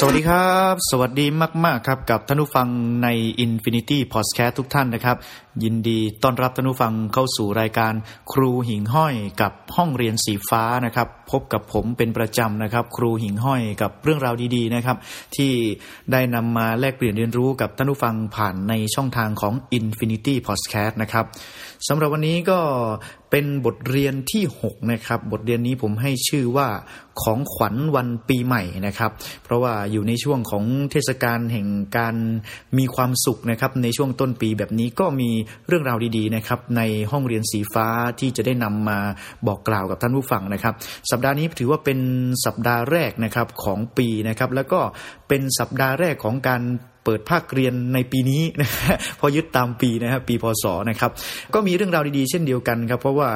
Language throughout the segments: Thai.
สวัสดีครับ สวัสดีมาก ๆ ครับ กับท่านผู้ฟังใน Infinity Podcast ทุกท่านนะครับ ยินดีต้อนรับท่านผู้ฟังเข้าสู่รายการครูหิงห้อยกับห้องเรียนสีฟ้านะครับ พบกับผมเป็นประจำนะครับ ครูหิงห้อยกับเรื่องราวดีๆนะครับ ที่ได้นำมาแลกเปลี่ยนเรียนรู้กับท่านผู้ฟังผ่านในช่องทางของ Infinity Podcast นะครับสำหรับวันนี้ก็เป็นบทเรียนที่ 6 นะครับ บทเรียนนี้ผมให้ชื่อว่าของขวัญวันปีใหม่นะครับ เพราะว่าอยู่ในช่วงของเทศกาลแห่งการมีความสุขนะครับ ในช่วงต้นปีแบบนี้ก็มีเรื่องราวดีๆนะครับในห้องเรียนสีฟ้าที่จะได้นำมาบอกกล่าวกับท่านผู้ฟังนะครับ สัปดาห์นี้ถือว่าเป็นสัปดาห์แรกนะครับของปีนะครับ แล้วก็เป็นสัปดาห์แรกของการเปิดภาคเรียนในปีนี้นะพอยึดตามปีนะครับปีพศนะครับก็มีเรื่องราวดีๆ เช่นเดียวกันครับ เพราะว่า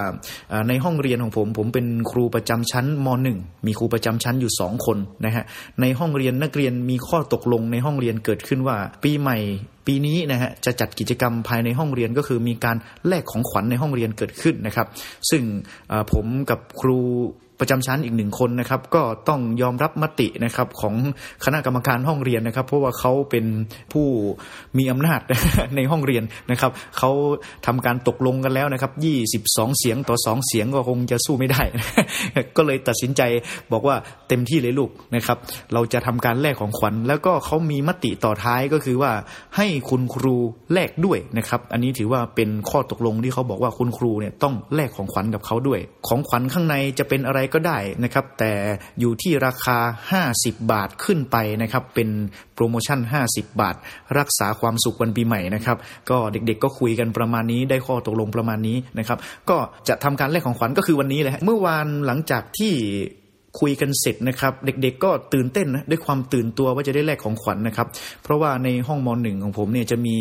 ในห้องเรียนของผมผมเป็นครูประจำชั้นม .1 มีครูประจำชั้นอยู่ 2 คนนะฮะในห้องเรียนนักเรียนมีข้อตกลงในห้องเรียนเกิดขึ้นว่า ปีใหม่ปีนี้นะฮะจะจัดกิจกรรมภายในห้องเรียนก็คือมีการแลกของขวัญในห้องเรียนเกิดขึ้นนะครับ ซึ่งผมกับครู ประจำชั้นอีกหนึ่งคนนะครับ ก็ต้องยอมรับมตินะครับของคณะกรรมการห้องเรียนนะครับ เพราะว่าเขาเป็นผู้มีอำนาจในห้องเรียนนะครับเขาทำการตกลงกันแล้วนะครับยี่สิบสองเสียงต่อสองเสียงก็คงจะสู้ไม่ได้ ก็เลยตัดสินใจบอกว่าเต็มที่เลยลูกนะครับ เราจะทำการแลกของขวัญ แล้วก็เขามีมติต่อท้ายก็คือว่าให้คุณครูแลกด้วยนะครับ อันนี้ถือว่าเป็นข้อตกลงที่เขาบอกว่าคุณครูเนี่ยต้องแลกของขวัญกับเขาด้วย ของขวัญข้างในจะเป็นอะไรก็ได้นะครับ แต่อยู่ที่ราคา 50 บาทขึ้นไปนะครับ เป็นโปรโมชั่น 50 บาท รักษาความสุขวันปีใหม่นะครับ ก็เด็กๆก็คุยกันประมาณนี้ได้ข้อตกลงประมาณนี้นะครับ ก็จะทำการแลกของขวัญก็คือวันนี้แหละเมื่อวานหลังจากที่คุยกันเสร็จนะครับเด็กๆก็ตื่นเต้นนะด้วยความตื่นตัวว่าจะได้แลกของขวัญนนะครับ เพราะว่าในห้องมหนึ่งของผมเนี่ยจะมี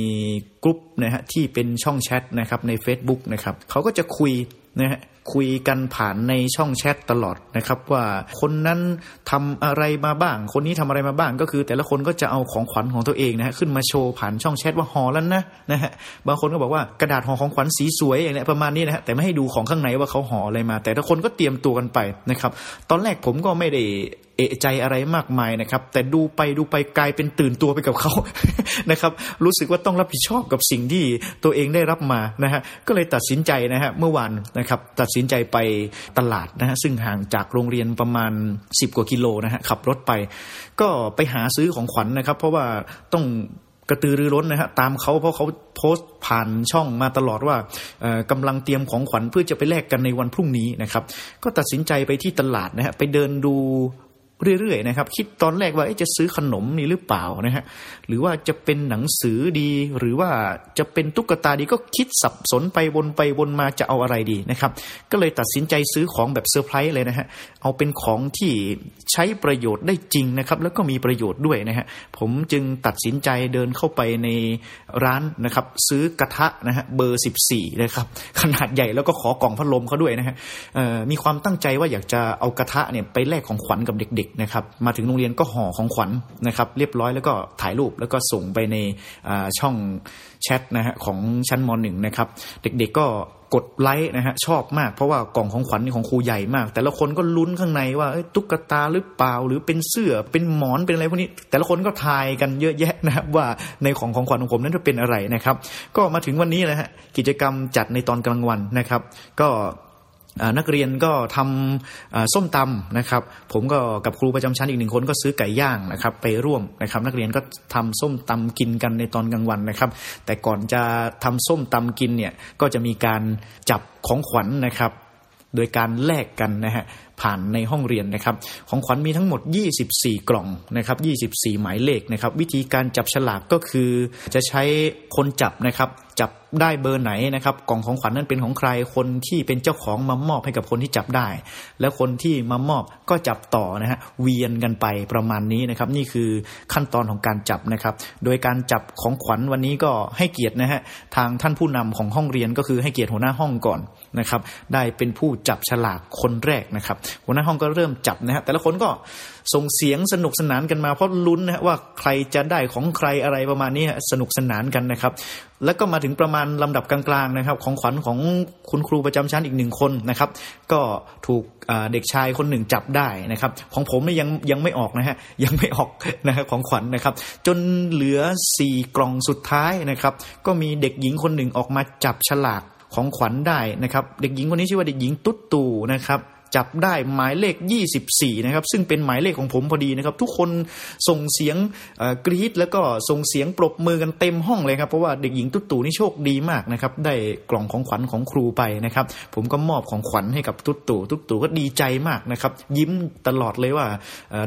กลุ่มนะฮะที่เป็นช่องแชทนะครับใน Facebook นะครับเขาก็จะคุยนะฮะ คุยกันผ่านในช่องแชทตลอดนะครับ ว่าคนนั้นทำอะไรมาบ้าง คนนี้ทำอะไรมาบ้างก็คือ แต่ละคนก็จะเอาของขวัญของตัวเองนะฮะขึ้นมาโชว์ผ่านช่องแชทว่าห่อแล้วนะนะฮะบางคนก็บอกว่ากระดาษห่อของขวัญสีสวยอย่างเนี้ยประมาณนี้นะฮะแต่ไม่ให้ดูของข้างในว่าเขาห่ออะไรมา แต่ละคนก็เตรียมตัวกันไปนะครับ ตอนแรกผมก็ไม่ได้เอะใจอะไรมากมายนะครับ แต่ดูไปดูไปกลายเป็นตื่นตัวไปกับเขานะครับ รู้สึกว่าต้องรับผิดชอบกับสิ่งที่ตัวเองได้รับมานะฮะก็เลยตัดสินใจนะฮะเมื่อวานนะครับตัดสินใจไปตลาดนะฮะซึ่งห่างจากโรงเรียนประมาณ 10 กว่ากิโลนะฮะขับรถไป ก็ไปหาซื้อของขวัญนนะครับ เพราะว่าต้องกระตือรือร้นนะฮะตามเขาเพราะเขาโพสต์ผ่านช่องมาตลอดว่ากำลังเตรียมของขวัญเพื่อจะไปแลกกันในวันพรุ่งนี้นะครับ ก็ตัดสินใจไปที่ตลาดนะฮะไปเดินดู เรื่อยๆนะครับ คิดตอนแรกว่าจะซื้อขนมนี่หรือเปล่านะฮะหรือว่าจะเป็นหนังสือดี หรือว่าจะเป็นตุ๊กตาดีก็คิดสับสนไปวนไปวนมาจะเอาอะไรดีนะครับ ก็เลยตัดสินใจซื้อของแบบเซอร์ไพรส์เลยนะฮะเอาเป็นของที่ใช้ประโยชน์ได้จริงนะครับ แล้วก็มีประโยชน์ด้วยนะฮะผมจึงตัดสินใจเดินเข้าไปในร้านนะครับ ซื้อกระทะนะฮะเบอร์ 14นะครับขนาดใหญ่แล้วก็ขอกล่องพัดลมเขาด้วยนะฮะมีความตั้งใจว่าอยากจะเอากระทะเนี่ยไปแลกของขวัญกับเด็กนะครับมาถึงโรงเรียนก็ห่อของขวัญนะครับเรียบร้อยแล้วก็ถ่ายรูปแล้วก็ส่งไปในช่องแชทนะฮะของชั้นมหนึ่งนะครับเด็กๆก็กดไลค์นะฮะชอบมาก เพราะว่ากล่องของขวัญนี่ของครูใหญ่มาก แต่ละคนก็ลุ้นข้างในว่าตุ๊กตาหรือเปล่า หรือเป็นเสื้อเป็นหมอนเป็นอะไรพวกนี้ แต่ละคนก็ทายกันเยอะแยะนะครับว่าในของของขวัญของผมนั้นจะเป็นอะไรนะครับ ก็มาถึงวันนี้นะฮะกิจกรรมจัดในตอนกลางวันนะครับ ก็ นักเรียนก็ทำส้มตำนะครับ ผมก็กับครูประจำชั้นอีกหนึ่งคนก็ซื้อไก่ย่างนะครับไปร่วมนะครับ นักเรียนก็ทำส้มตำกินกันในตอนกลางวันนะครับ แต่ก่อนจะทำส้มตำกินเนี่ยก็จะมีการจับของขวัญนนะครับ โดยการแลกกันนะฮะ ผ่านในห้องเรียนนะครับ ของขวัญมีทั้งหมด 24 กล่องนะครับ 24 หมายเลขนะครับ วิธีการจับฉลากก็คือจะใช้คนจับนะครับจับได้เบอร์ไหนนะครับ กล่องของขวัญนั้นเป็นของใครคนที่เป็นเจ้าของมามอบให้กับคนที่จับได้ แล้วคนที่มามอบก็จับต่อนะฮะเวียนกันไปประมาณนี้นะครับ นี่คือขั้นตอนของการจับนะครับ โดยการจับของขวัญวันนี้ก็ให้เกียรตินะฮะทางท่านผู้นำของห้องเรียนก็คือให้เกียรติหัวหน้าห้องก่อนนะครับ ได้เป็นผู้จับฉลากคนแรกนะครับหัวหน้าห้องก็เริ่มจับนะฮะแต่ละคนก็ส่งเสียงสนุกสนานกันมาเพราะลุ้นนะว่าใครจะได้ของใครอะไรประมาณนี้สนุกสนานกันนะครับ แล้วก็มาถึงประมาณลำดับกลางๆนะครับ ของขวัญของคุณครูประจำชั้นอีกหนึ่งคนนะครับ ก็ถูกเด็กชายคนหนึ่งจับได้นะครับ ของผมนี่ยังยังไม่ออกนะฮะยังไม่ออกนะฮะของขวัญนะครับ จนเหลือสี่กล่องสุดท้ายนะครับ ก็มีเด็กหญิงคนหนึ่งออกมาจับฉลากของขวัญได้นะครับ เด็กหญิงคนนี้ชื่อว่าเด็กหญิงตุ๊ดตู่นะครับ จับได้หมายเลข 24 นะครับ ซึ่งเป็นหมายเลขของผมพอดีนะครับ ทุกคนส่งเสียงกรี๊ดแล้วก็ส่งเสียงปรบมือกันเต็มห้องเลยครับ เพราะว่าเด็กหญิงตุ๊ตู่นี่โชคดีมากนะครับ ได้กล่องของขวัญของครูไปนะครับ ผมก็มอบของขวัญให้กับตุ๊ตู่ตุ๊ตู่ก็ดีใจมากนะครับ ยิ้มตลอดเลยว่า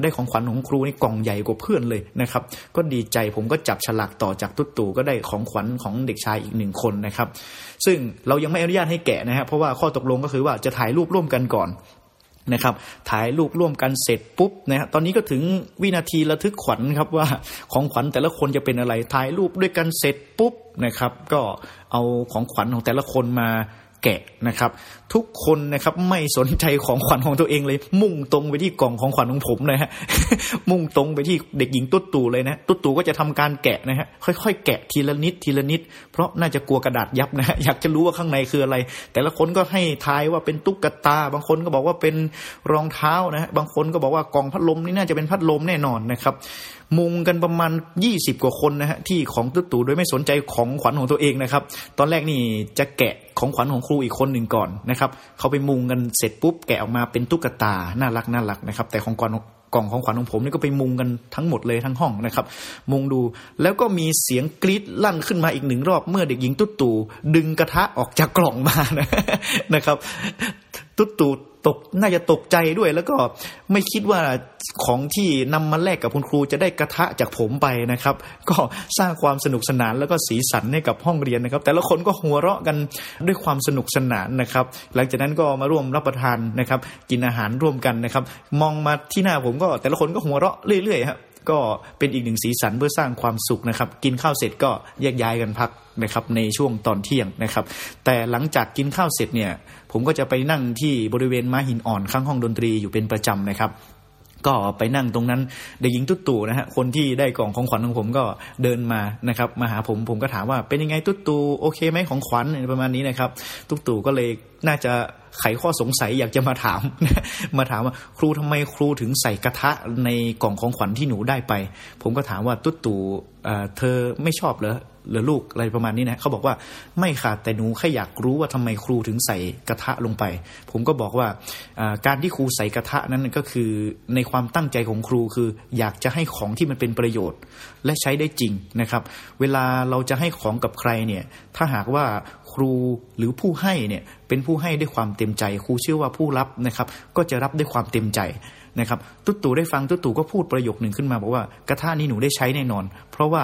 ได้ของขวัญของครูนี่กล่องใหญ่กว่าเพื่อนเลยนะครับ ก็ดีใจผมก็จับฉลากต่อจากตุ๊ตู่ก็ได้ของขวัญของเด็กชายอีกหนึ่งคนนะครับ ซึ่งเรายังไม่อนุญาตให้แกะนะฮะเพราะว่าข้อตกลงก็คือว่าจะถ่ายรูปร่วมกันก่อน นะครับ ถ่ายรูปร่วมกันเสร็จปุ๊บนะฮะตอนนี้ก็ถึงวินาทีระทึกขวัญครับว่าของขวัญแต่ละคนจะเป็นอะไรถ่ายรูปด้วยกันเสร็จปุ๊บนะครับ ก็เอาของขวัญของแต่ละคนมา แกะนะครับ ทุกคนนะครับไม่สนใจของขวัญของตัวเองเลย มุ่งตรงไปที่กล่องของขวัญของผมนะฮะมุ่งตรงไปที่เด็กหญิงตุ๊ดตู่เลยนะตุ๊ดตู่ก็จะทำการแกะนะฮะค่อยๆ แกะทีละนิดทีละนิด เพราะน่าจะกลัวกระดาษยับนะฮะอยากจะรู้ว่าข้างในคืออะไร แต่ละคนก็ให้ทายว่าเป็นตุ๊กตา บางคนก็บอกว่าเป็นรองเท้านะฮะบางคนก็บอกว่ากล่องพัดลมนี่น่าจะเป็นพัดลมแน่นอนนะครับ มุงกันประมาณ 20 กว่าคนนะฮะที่ของตุ๊ตู่โดยไม่สนใจของขวัญของตัวเองนะครับ ตอนแรกนี่จะแกะของขวัญของครูอีกคนหนึ่งก่อนนะครับเขาไปมุงกันเสร็จปุ๊บแกะออกมาเป็นตุ๊กตาน่ารักน่ารักนะครับ แต่ของกล่องกล่องของขวัญของผมนี่ก็ไปมุงกันทั้งหมดเลยทั้งห้องนะครับ มุงดูแล้วก็มีเสียงกรี๊ดลั่นขึ้นมาอีกหนึ่งรอบเมื่อเด็กหญิงตุ๊ตู่ดึงกระทะออกจากกล่องมานะนะครับ ตุ๊ตู่ ตกน่าจะตกใจด้วย แล้วก็ไม่คิดว่าของที่นำมาแลกกับคุณครูจะได้กระทะจากผมไปนะครับ ก็สร้างความสนุกสนานแล้วก็สีสันให้กับห้องเรียนนะครับ แต่ละคนก็หัวเราะกันด้วยความสนุกสนานนะครับ หลังจากนั้นก็มาร่วมรับประทานนะครับ กินอาหารร่วมกันนะครับ มองมาที่หน้าผมก็แต่ละคนก็หัวเราะเรื่อยๆครับ ก็เป็นอีกหนึ่งสีสันเพื่อสร้างความสุขนะครับ กินข้าวเสร็จก็แยกย้ายกันพักนะครับในช่วงตอนเที่ยงนะครับ แต่หลังจากกินข้าวเสร็จเนี่ยผมก็จะไปนั่งที่บริเวณม้าหินอ่อนข้างห้องดนตรีอยู่เป็นประจำนะครับ ก็ไปนั่งตรงนั้นเด็กหญิงตุ๊ตู่นะฮะคนที่ได้กล่องของขวัญของผมก็เดินมานะครับมาหาผมผมก็ถามว่าเป็นยังไงตุ๊ตู่โอเคไหมของขวัญประมาณนี้นะครับ ตุ๊ตู่ก็เลยน่าจะไขข้อสงสัยอยากจะมาถาม มาถามว่าครูทำไมครูถึงใส่กระทะในกล่องของขวัญที่หนูได้ไป ผมก็ถามว่าตุ๊ตู่เธอไม่ชอบเหรอ หรือลูกอะไรประมาณนี้นะเขาบอกว่าไม่ค่ะแต่หนูแค่อยากรู้ว่าทำไมครูถึงใส่กระทะลงไป ผมก็บอกว่าการที่ครูใส่กระทะนั้นก็คือในความตั้งใจของครูคือ อยากจะให้ของที่มันเป็นประโยชน์ และใช้ได้จริงนะครับ เวลาเราจะให้ของกับใครเนี่ยถ้าหากว่าครูหรือผู้ให้เนี่ยเป็นผู้ให้ด้วยความเต็มใจ ครูเชื่อว่าผู้รับนะครับ ก็จะรับด้วยความเต็มใจนะครับตุ๊ตู่ได้ฟังตุ๊ตู่ก็พูดประโยคหนึ่งขึ้นมาบอกว่ากระทะนี้หนูได้ใช้แน่นอน เพราะว่า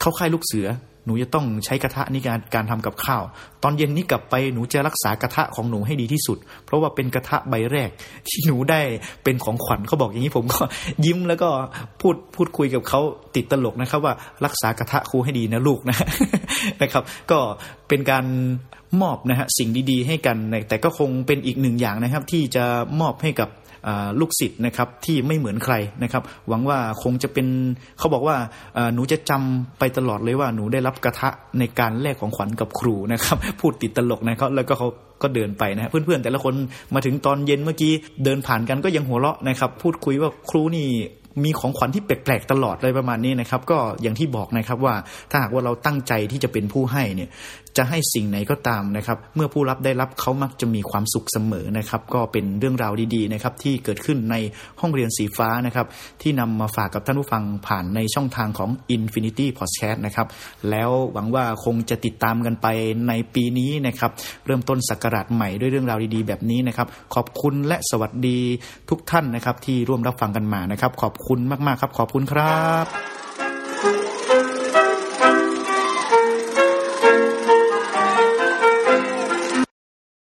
เข้าค่ายลูกเสือ นูจะต้องใช้กระทะในการการทำกับข้าว ตอนเย็นนี้กลับไปหนูจะรักษากระทะของหนูให้ดีที่สุด เพราะว่าเป็นกระทะใบแรก ที่หนูได้เป็นของขวัญเขาบอกอย่างนี้ผมก็ยิ้มแล้วก็พูดพูดคุยกับเขาติดตลกนะครับ ว่ารักษากระทะครูให้ดีนะลูกนะนะครับ ก็เป็นการมอบนะฮะสิ่งดีๆ ให้กันแต่ก็คงเป็นอีกหนึ่งอย่างนะครับ ที่จะมอบให้กับ ลูกศิษย์นะครับที่ไม่เหมือนใครนะครับ หวังว่าคงจะเป็นเขาบอกว่าหนูจะจำไปตลอดเลยว่าหนูได้รับกระทะในการแลกของขวัญกับครูนะครับ พูดติดตลกนะครับแล้วก็เขาก็เดินไปนะเพื่อนๆแต่ละคนมาถึงตอนเย็นเมื่อกี้เดินผ่านกันก็ยังหัวเราะนะครับ พูดคุยว่าครูนี่มีของขวัญที่แปลกๆตลอดเลยประมาณนี้นะครับ ก็อย่างที่บอกนะครับว่าถ้าหากว่าเราตั้งใจที่จะเป็นผู้ให้เนี่ยจะให้สิ่งไหนก็ตามนะครับ เมื่อผู้รับได้รับเขามักจะมีความสุขเสมอนะครับ ก็เป็นเรื่องราวดีๆนะครับที่เกิดขึ้นในห้องเรียนสีฟ้านะครับ ที่นำมาฝากกับท่านผู้ฟังผ่านในช่องทางของ Infinity Podcast นะครับ แล้วหวังว่าคงจะติดตามกันไปในปีนี้นะครับ เริ่มต้นสักราชใหม่ด้วยเรื่องราวดีๆ แบบนี้นะครับ ขอบคุณและสวัสดีทุกท่านนะครับ ที่ร่วมรับฟังกันมานะครับ ขอบคุณมากๆครับ ขอบคุณครับ